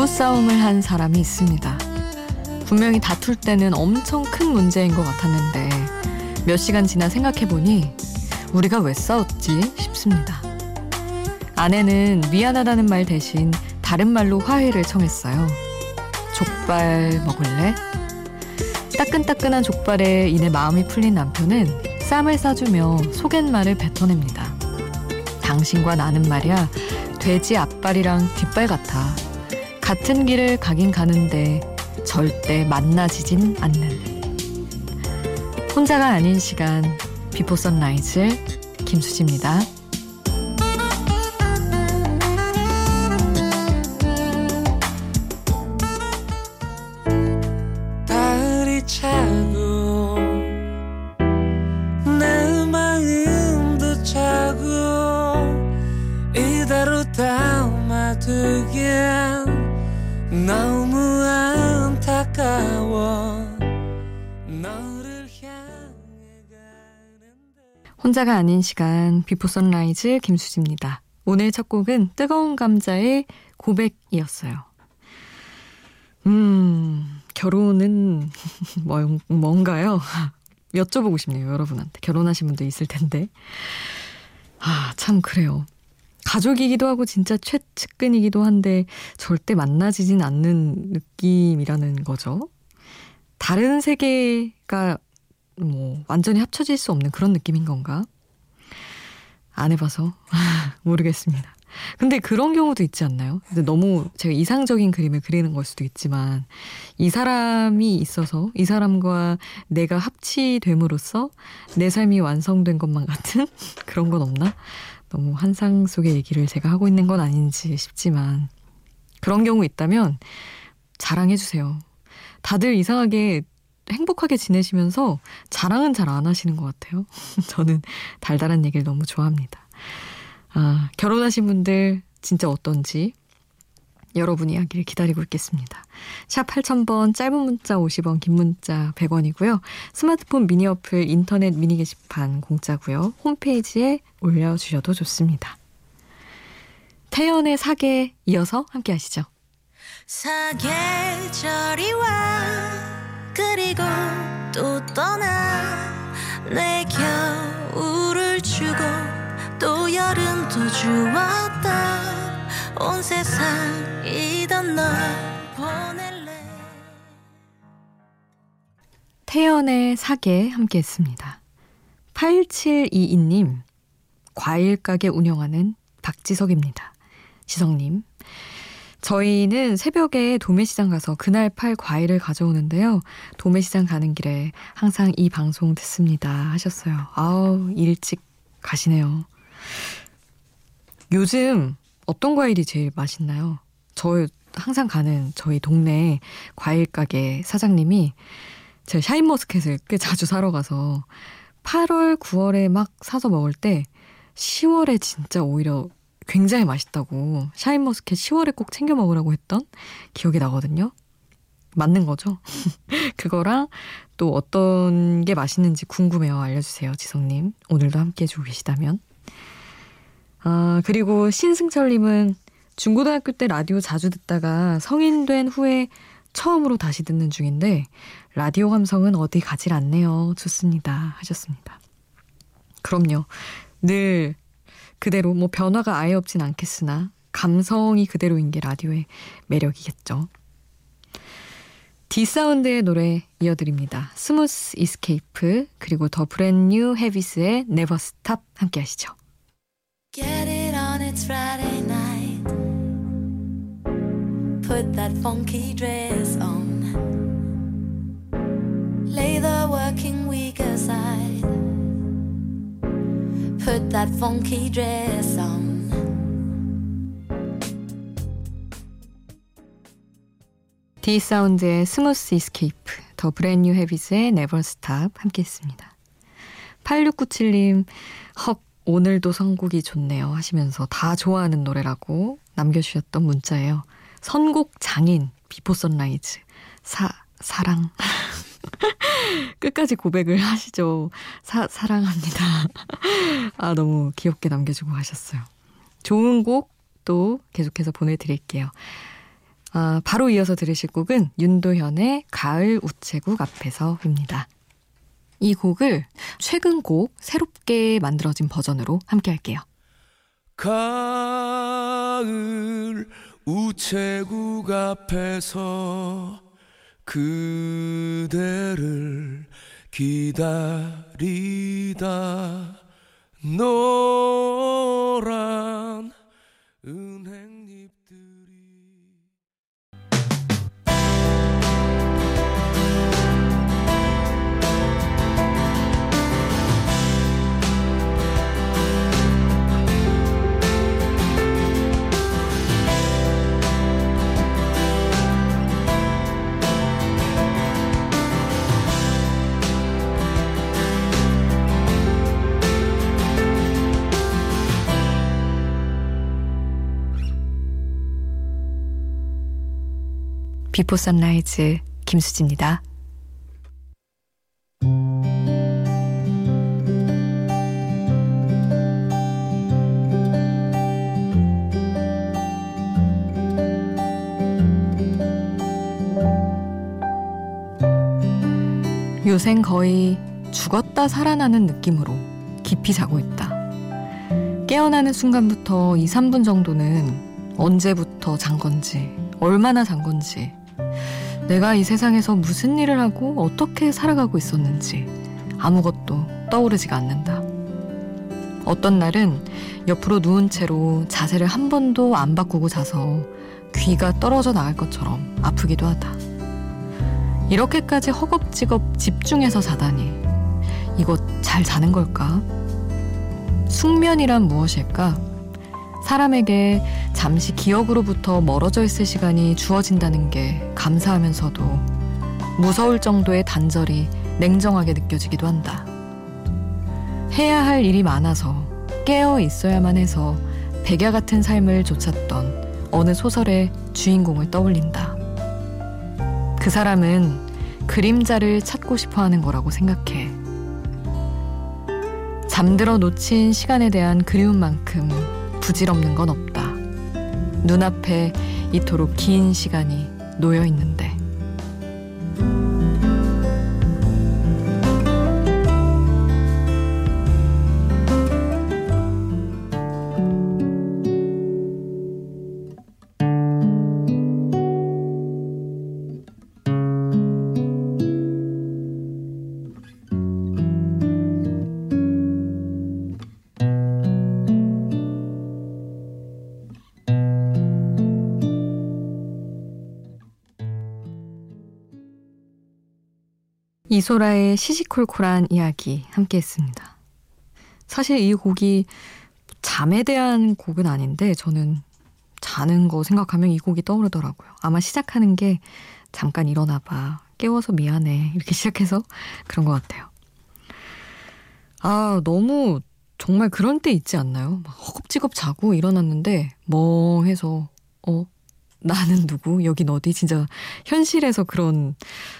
부부싸움을 한 사람이 있습니다. 분명히 다툴 때는 엄청 큰 문제인 것 같았는데 몇 시간 지나 생각해보니 우리가 왜 싸웠지 싶습니다. 아내는 미안하다는 말 대신 다른 말로 화해를 청했어요. 족발 먹을래? 따끈따끈한 족발에 인해 마음이 풀린 남편은 쌈을 싸주며 속갯말을 뱉어냅니다. 당신과 나는 말이야 돼지 앞발이랑 뒷발 같아. 같은 길을 가긴 가는데 절대 만나지진 않는. 혼자가 아닌 시간 Before Sunrise 김수지입니다. 혼자가 아닌 시간 Before Sunrise 김수지입니다. 오늘 첫 곡은 뜨거운 감자의 고백이었어요. 음, 결혼은 뭐, 뭔가요? 여쭤보고 싶네요, 여러분한테. 결혼하신 분도 있을 텐데. 아, 참, 그래요. 가족이기도 하고 진짜 최측근이기도 한데 절대 만나지진 않는 느낌이라는 거죠. 다른 세계가 뭐 완전히 합쳐질 수 없는 그런 느낌인 건가? 안 해봐서 모르겠습니다. 근데 그런 경우도 있지 않나요? 근데 너무 제가 이상적인 그림을 그리는 걸 수도 있지만 이 사람이 있어서 이 사람과 내가 합치됨으로써 내 삶이 완성된 것만 같은 그런 건 없나? 너무 환상 속의 얘기를 제가 하고 있는 건 아닌지 싶지만 그런 경우 있다면 자랑해 주세요. 다들 이상하게 행복하게 지내시면서 자랑은 잘 안 하시는 것 같아요. 저는 달달한 얘기를 너무 좋아합니다. 아, 결혼하신 분들 진짜 어떤지 여러분 이야기를 기다리고 있겠습니다. 샵 8000번 짧은 문자 50원 긴 문자 100원이고요. 스마트폰 미니 어플 인터넷 미니 게시판 공짜고요. 홈페이지에 올려주셔도 좋습니다. 태연의 사계 이어서 함께 하시죠. 사계절이 와 그리고 또 떠나 내 겨울을 주고 또 여름도 주었다 온 세상이던 널 보낼래 태연의 사계 함께 했습니다. 8722님 과일 가게 운영하는 박지석입니다. 지석님 저희는 새벽에 도매시장 가서 그날 팔 과일을 가져오는데요. 도매시장 가는 길에 항상 이 방송 듣습니다. 하셨어요. 아우, 일찍 가시네요. 요즘 어떤 과일이 제일 맛있나요? 저 항상 가는 저희 동네 과일 가게 사장님이 제가 샤인머스켓을 꽤 자주 사러 가서 8월, 9월에 막 사서 먹을 때 10월에 진짜 오히려 굉장히 맛있다고 샤인머스켓 10월에 꼭 챙겨 먹으라고 했던 기억이 나거든요. 맞는 거죠? 그거랑 또 어떤 게 맛있는지 궁금해요. 알려주세요, 지성님. 오늘도 함께 해주고 계시다면. 아, 그리고 신승철님은 중고등학교 때 라디오 자주 듣다가 성인 된 후에 처음으로 다시 듣는 중인데 라디오 감성은 어디 가질 않네요. 좋습니다. 하셨습니다. 그럼요. 늘 그대로 뭐 변화가 아예 없진 않겠으나 감성이 그대로인 게 라디오의 매력이겠죠. D'Sound의 노래 이어드립니다. Smooth Escape 그리고 The Brand New Heavies의 Never Stop 함께 하시죠. Get it on, it's Friday night. Put that funky dress Put that funky dress on. D'Sound의 Smooth Escape, The Brand New Heavies의 Never Stop 함께 했습니다. 8697님, 헉, 오늘도 선곡이 좋네요 하시면서 다 좋아하는 노래라고 남겨주셨던 문자예요. 선곡 장인 비포 선라이즈 사 사랑 끝까지 고백을 하시죠. 사 사랑합니다. 아 너무 귀엽게 남겨주고 하셨어요. 좋은 곡 또 계속해서 보내드릴게요. 아, 바로 이어서 들으실 곡은 윤도현의 가을 우체국 앞에서입니다. 이 곡을 최근 곡 새롭게 만들어진 버전으로 함께 할게요. 가을 우체국 앞에서 그대를 기다리다 노란 은행 비포 선라이즈 김수지입니다. 요샌 거의 죽었다 살아나는 느낌으로 깊이 자고 있다. 깨어나는 순간부터 2, 3분 정도는 언제부터 잔 건지, 얼마나 잔 건지, 내가 이 세상에서 무슨 일을 하고 어떻게 살아가고 있었는지 아무것도 떠오르지가 않는다. 어떤 날은 옆으로 누운 채로 자세를 한 번도 안 바꾸고 자서 귀가 떨어져 나갈 것처럼 아프기도 하다. 이렇게까지 허겁지겁 집중해서 자다니 이거 잘 자는 걸까? 숙면이란 무엇일까? 사람에게 잠시 기억으로부터 멀어져 있을 시간이 주어진다는 게 감사하면서도 무서울 정도의 단절이 냉정하게 느껴지기도 한다. 해야 할 일이 많아서 깨어 있어야만 해서 백야 같은 삶을 좇았던 어느 소설의 주인공을 떠올린다. 그 사람은 그림자를 찾고 싶어 하는 거라고 생각해. 잠들어 놓친 시간에 대한 그리움만큼 부질없는 건 없다. 눈앞에 이토록 긴 시간이 놓여 있는데. 이소라의 시시콜콜한 이야기 함께 했습니다. 사실 이 곡이 잠에 대한 곡은 아닌데 저는 자는 거 생각하면 이 곡이 떠오르더라고요. 아마 시작하는 게 잠깐 일어나 봐. 깨워서 미안해. 이렇게 시작해서 그런 것 같아요. 아, 너무 정말 그런 때 있지 않나요? 막 허겁지겁 자고 일어났는데 멍해서 어? 나는 누구? 여긴 어디? 진짜 현실에서 그런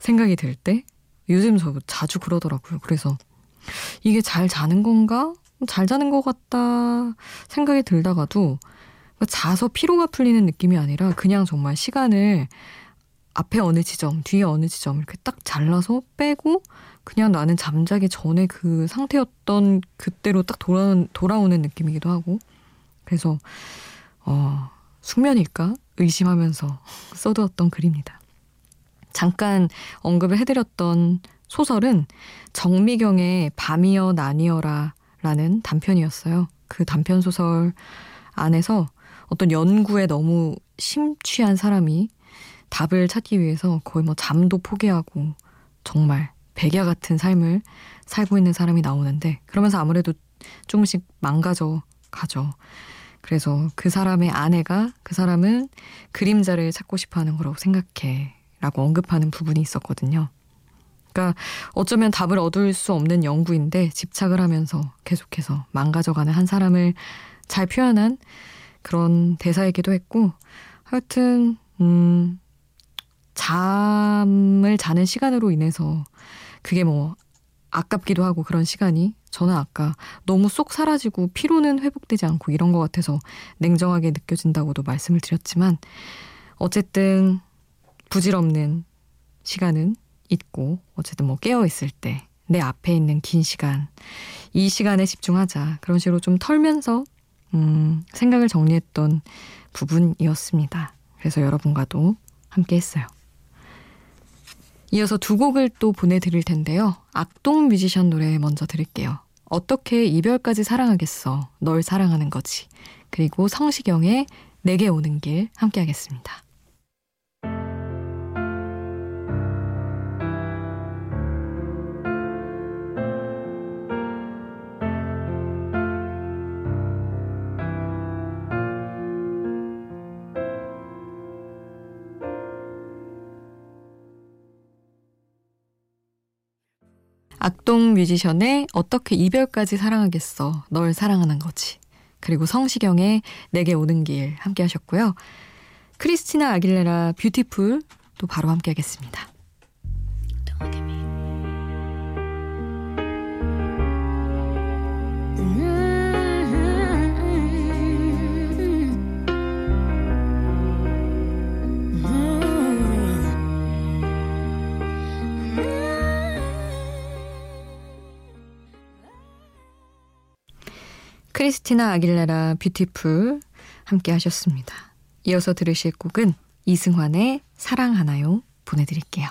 생각이 들 때? 요즘 저 자주 그러더라고요. 그래서 이게 잘 자는 건가? 잘 자는 것 같다 생각이 들다가도 자서 피로가 풀리는 느낌이 아니라 그냥 정말 시간을 앞에 어느 지점, 뒤에 어느 지점 이렇게 딱 잘라서 빼고 그냥 나는 잠자기 전에 그 상태였던 그때로 딱 돌아오는, 돌아오는 느낌이기도 하고 그래서 어, 숙면일까 의심하면서 써두었던 글입니다. 잠깐 언급을 해드렸던 소설은 정미경의 밤이여 나니어라 라는 단편이었어요. 그 단편 소설 안에서 어떤 연구에 너무 심취한 사람이 답을 찾기 위해서 거의 뭐 잠도 포기하고 정말 백야 같은 삶을 살고 있는 사람이 나오는데 그러면서 아무래도 조금씩 망가져 가죠. 그래서 그 사람의 아내가 그 사람은 그림자를 찾고 싶어 하는 거라고 생각해. 라고 언급하는 부분이 있었거든요. 그러니까 어쩌면 답을 얻을 수 없는 연구인데 집착을 하면서 계속해서 망가져가는 한 사람을 잘 표현한 그런 대사이기도 했고 하여튼 음 잠을 자는 시간으로 인해서 그게 뭐 아깝기도 하고 그런 시간이 저는 아까 너무 쏙 사라지고 피로는 회복되지 않고 이런 것 같아서 냉정하게 느껴진다고도 말씀을 드렸지만 어쨌든 부질없는 시간은 있고 어쨌든 뭐 깨어 있을 때 내 앞에 있는 긴 시간 이 시간에 집중하자 그런 식으로 좀 털면서 음, 생각을 정리했던 부분이었습니다. 그래서 여러분과도 함께 했어요. 이어서 두 곡을 또 보내드릴 텐데요. 악동 뮤지션 노래 먼저 들을게요. 어떻게 이별까지 사랑하겠어. 널 사랑하는 거지. 그리고 성시경의 내게 오는 길 함께 하겠습니다. 악동 뮤지션의 어떻게 이별까지 사랑하겠어. 널 사랑하는 거지. 그리고 성시경의 내게 오는 길 함께 하셨고요. 크리스티나 아길레라 뷰티풀 또 바로 함께 하겠습니다. 크리스티나 아길레라 뷰티풀 함께 하셨습니다. 이어서 들으실 곡은 이승환의 사랑하나요 보내드릴게요.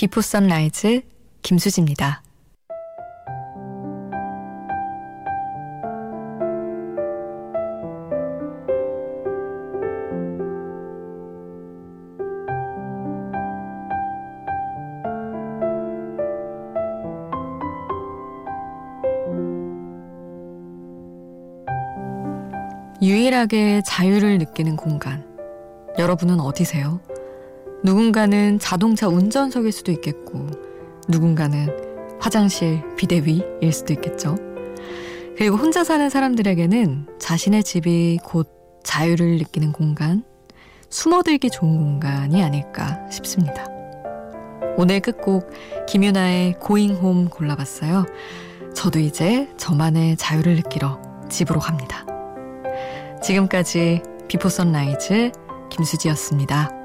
비포 선라이즈 김수지입니다. 유일하게 자유를 느끼는 공간. 여러분은 어디세요? 누군가는 자동차 운전석일 수도 있겠고, 누군가는 화장실 비대위일 수도 있겠죠. 그리고 혼자 사는 사람들에게는 자신의 집이 곧 자유를 느끼는 공간, 숨어들기 좋은 공간이 아닐까 싶습니다. 오늘 끝곡 김유나의 고잉홈 골라봤어요. 저도 이제 저만의 자유를 느끼러 집으로 갑니다. 지금까지 비포 선라이즈 김수지였습니다.